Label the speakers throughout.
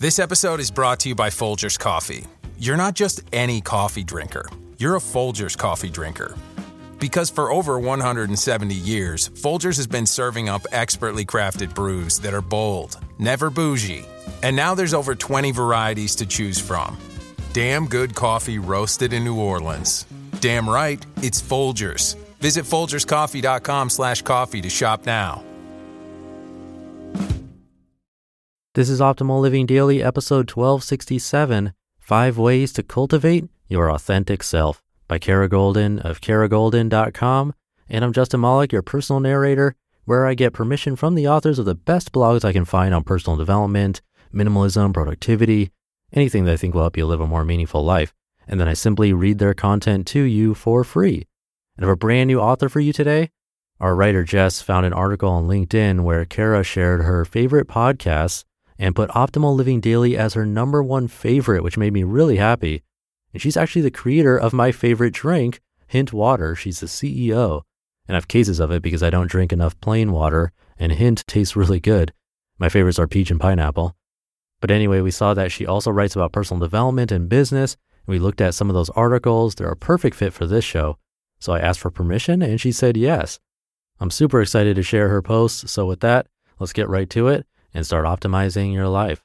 Speaker 1: This episode is brought to you by Folgers Coffee. You're not just any coffee drinker, you're a Folgers coffee drinker. Because for over 170 years, Folgers has been serving up expertly crafted brews that are bold, never bougie. And now there's over 20 varieties to choose from. Damn good coffee roasted in New Orleans. Damn right, it's Folgers. Visit folgerscoffee.com slash coffee to shop now.
Speaker 2: This is Optimal Living Daily, episode 1267 Five Ways to Cultivate Your Authentic Self by Kara Goldin of karagoldin.com. And I'm Justin Malik, your personal narrator, where I get permission from the authors of the best blogs I can find on personal development, minimalism, productivity, anything that I think will help you live a more meaningful life. And then I simply read their content to you for free. And I have a brand new author for you today. Our writer Jess found an article on LinkedIn where Kara shared her favorite podcasts and put Optimal Living Daily as her number one favorite, which made me really happy. And she's actually the creator of my favorite drink, Hint Water. She's the CEO. And I have cases of it because I don't drink enough plain water, and Hint tastes really good. My favorites are peach and pineapple. But anyway, we saw that she also writes about personal development and business. And we looked at some of those articles. They're a perfect fit for this show. So I asked for permission, and she said yes. I'm super excited to share her posts. So with that, let's get right to it and start optimizing your life.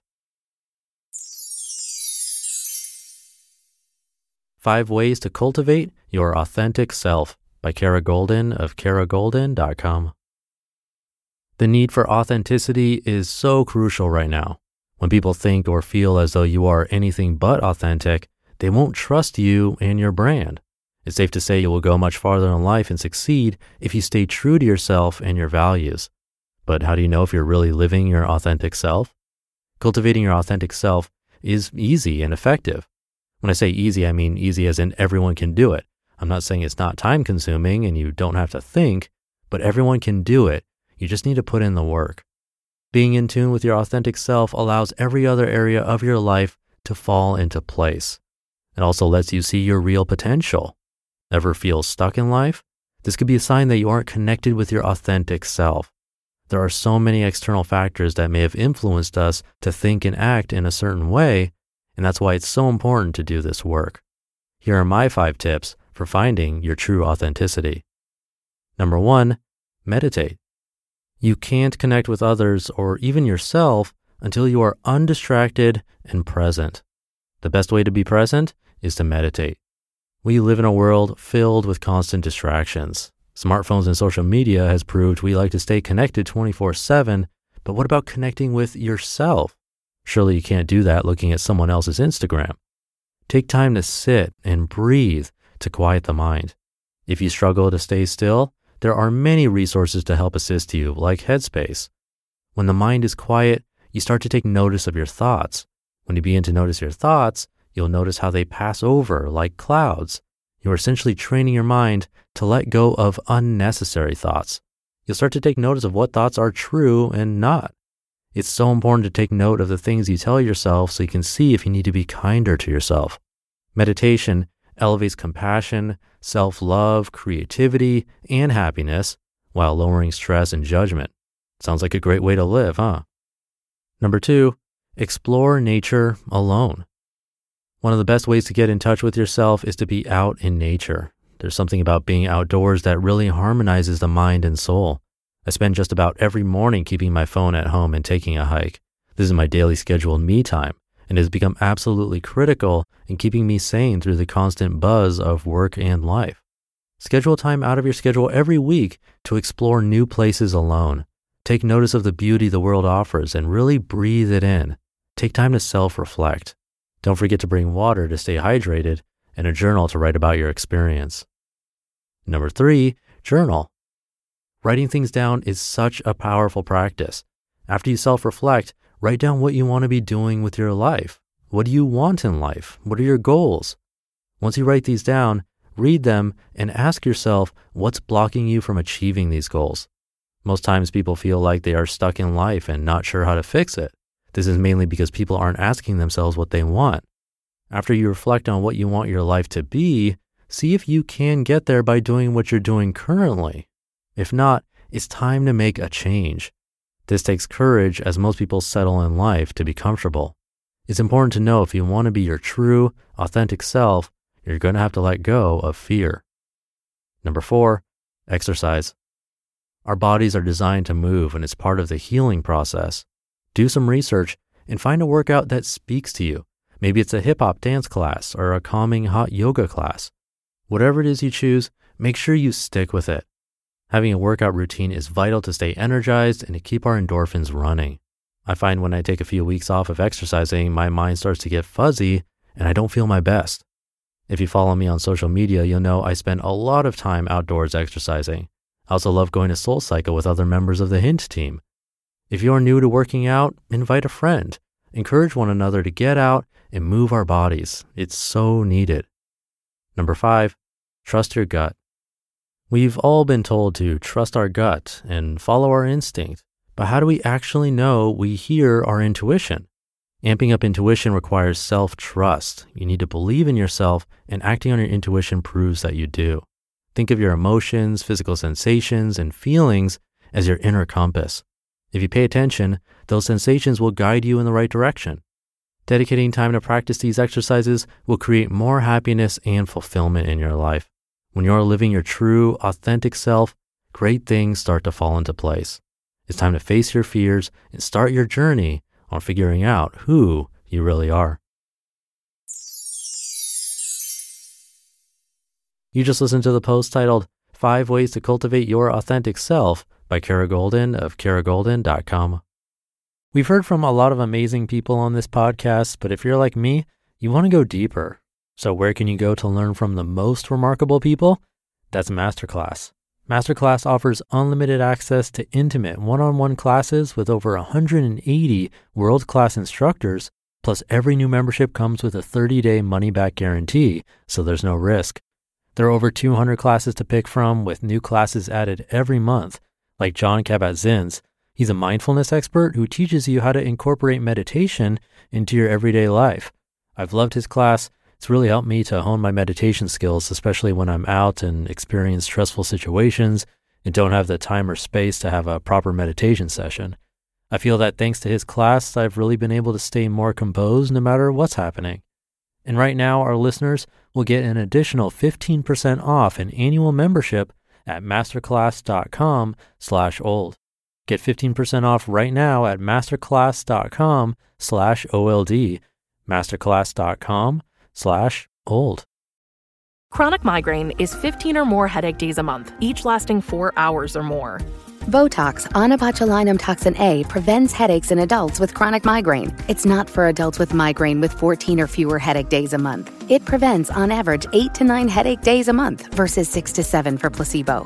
Speaker 2: Five Ways to Cultivate Your Authentic Self by Kara Goldin of karagoldin.com. The need for authenticity is so crucial right now. When people think or feel as though you are anything but authentic, they won't trust you and your brand. It's safe to say you will go much farther in life and succeed if you stay true to yourself and your values. But how do you know if you're really living your authentic self? Cultivating your authentic self is easy and effective. When I say easy, I mean easy as in everyone can do it. I'm not saying it's not time consuming and you don't have to think, but everyone can do it. You just need to put in the work. Being in tune with your authentic self allows every other area of your life to fall into place. It also lets you see your real potential. Ever feel stuck in life? This could be a sign that you aren't connected with your authentic self. There are so many external factors that may have influenced us to think and act in a certain way, and that's why it's so important to do this work. Here are my five tips for finding your true authenticity. Number one, meditate. You can't connect with others or even yourself until you are undistracted and present. The best way to be present is to meditate. We live in a world filled with constant distractions. Smartphones and social media has proved we like to stay connected 24 7, but what about connecting with yourself? Surely you can't do that looking at someone else's Instagram. Take time to sit and breathe to quiet the mind. If you struggle to stay still, there are many resources to help assist you, like Headspace. When the mind is quiet, you start to take notice of your thoughts. When you begin to notice your thoughts, you'll notice how they pass over like clouds. You're essentially training your mind to let go of unnecessary thoughts. You'll start to take notice of what thoughts are true and not. It's so important to take note of the things you tell yourself so you can see if you need to be kinder to yourself. Meditation elevates compassion, self love, creativity, and happiness while lowering stress and judgment. Sounds like a great way to live, huh? Number two, explore nature alone. One of the best ways to get in touch with yourself is to be out in nature. There's something about being outdoors that really harmonizes the mind and soul. I spend just about every morning keeping my phone at home and taking a hike. This is my daily scheduled me time and has become absolutely critical in keeping me sane through the constant buzz of work and life. Schedule time out of your schedule every week to explore new places alone. Take notice of the beauty the world offers and really breathe it in. Take time to self reflect. Don't forget to bring water to stay hydrated and a journal to write about your experience. Number three, journal. Writing things down is such a powerful practice. After you self reflect, Write down what you want to be doing with your life. What do you want in life? What are your goals? Once you write these down, read them and ask yourself what's blocking you from achieving these goals. Most times people feel like they are stuck in life and not sure how to fix it. This is mainly because people aren't asking themselves what they want. After you reflect on what you want your life to be, see if you can get there by doing what you're doing currently. If not, it's time to make a change. This takes courage as most people settle in life to be comfortable. It's important to know if you want to be your true, authentic self, you're going to have to let go of fear. Number four, exercise. Our bodies are designed to move and it's part of the healing process. Do some research and find a workout that speaks to you. Maybe it's a hip hop dance class or a calming hot yoga class. Whatever it is you choose, make sure you stick with it. Having a workout routine is vital to stay energized and to keep our endorphins running. I find when I take a few weeks off of exercising, my mind starts to get fuzzy and I don't feel my best. If you follow me on social media, you'll know I spend a lot of time outdoors exercising. I also love going to Soul Cycle with other members of the Hint team. If you're new to working out, invite a friend. Encourage one another to get out and move our bodies. It's so needed. Number five, trust your gut. We've all been told to trust our gut and follow our instinct, but how do we actually know we hear our intuition? Amping up intuition requires self trust. You need to believe in yourself, and acting on your intuition proves that you do. Think of your emotions, physical sensations, and feelings as your inner compass. If you pay attention, those sensations will guide you in the right direction. Dedicating time to practice these exercises will create more happiness and fulfillment in your life. When you're living your true, authentic self, great things start to fall into place. It's time to face your fears and start your journey on figuring out who you really are. You just listened to the post titled Five Ways to Cultivate Your Authentic Self by Kara Goldin of karagoldin.com. We've heard from a lot of amazing people on this podcast, but if you're like me, you want to go deeper. So, where can you go to learn from the most remarkable people? That's Masterclass. Masterclass offers unlimited access to intimate one on one classes with over 180 world class instructors. Plus, every new membership comes with a 30 day money back guarantee, so there's no risk. There are over 200 classes to pick from, with new classes added every month, like Jon Kabat-Zinn's. He's a mindfulness expert who teaches you how to incorporate meditation into your everyday life. I've loved his class it's really helped me to hone my meditation skills, especially when I'm out and experience stressful situations and don't have the time or space to have a proper meditation session. I feel that thanks to his class, I've really been able to stay more composed no matter what's happening. And right now, our listeners will get an additional 15% off an annual membership at masterclass.com slash old. Get 15% off right now at masterclass.com slash OLD, masterclass.com slash old.
Speaker 3: Chronic migraine is 15 or more headache days a month, each lasting four hours or more.
Speaker 4: Botox, onabotulinum toxin A, prevents headaches in adults with chronic migraine. It's not for adults with migraine with 14 or fewer headache days a month. It prevents, on average, 8 to 9 headache days a month versus 6 to 7 for placebo.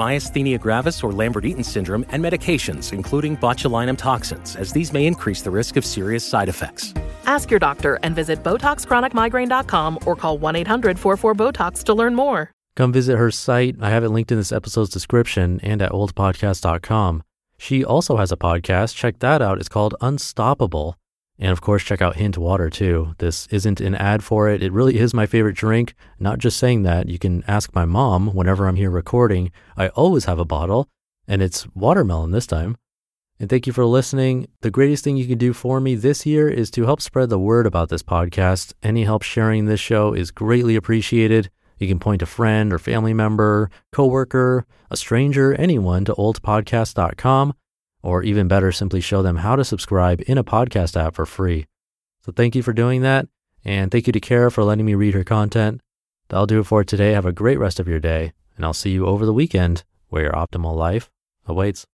Speaker 5: myasthenia gravis or Lambert-Eaton syndrome, and medications, including botulinum toxins, as these may increase the risk of serious side effects.
Speaker 3: Ask your doctor and visit BotoxChronicMigraine.com or call 1-800-44-BOTOX to learn more.
Speaker 2: Come visit her site. I have it linked in this episode's description and at oldpodcast.com. She also has a podcast. Check that out. It's called Unstoppable. And of course, check out Hint Water too. This isn't an ad for it. It really is my favorite drink. Not just saying that. You can ask my mom whenever I'm here recording. I always have a bottle, and it's watermelon this time. And thank you for listening. The greatest thing you can do for me this year is to help spread the word about this podcast. Any help sharing this show is greatly appreciated. You can point a friend or family member, coworker, a stranger, anyone to oldpodcast.com or even better, simply show them how to subscribe in a podcast app for free. So thank you for doing that. And thank you to Kara for letting me read her content. That'll do it for today. Have a great rest of your day, and I'll see you over the weekend where your optimal life awaits.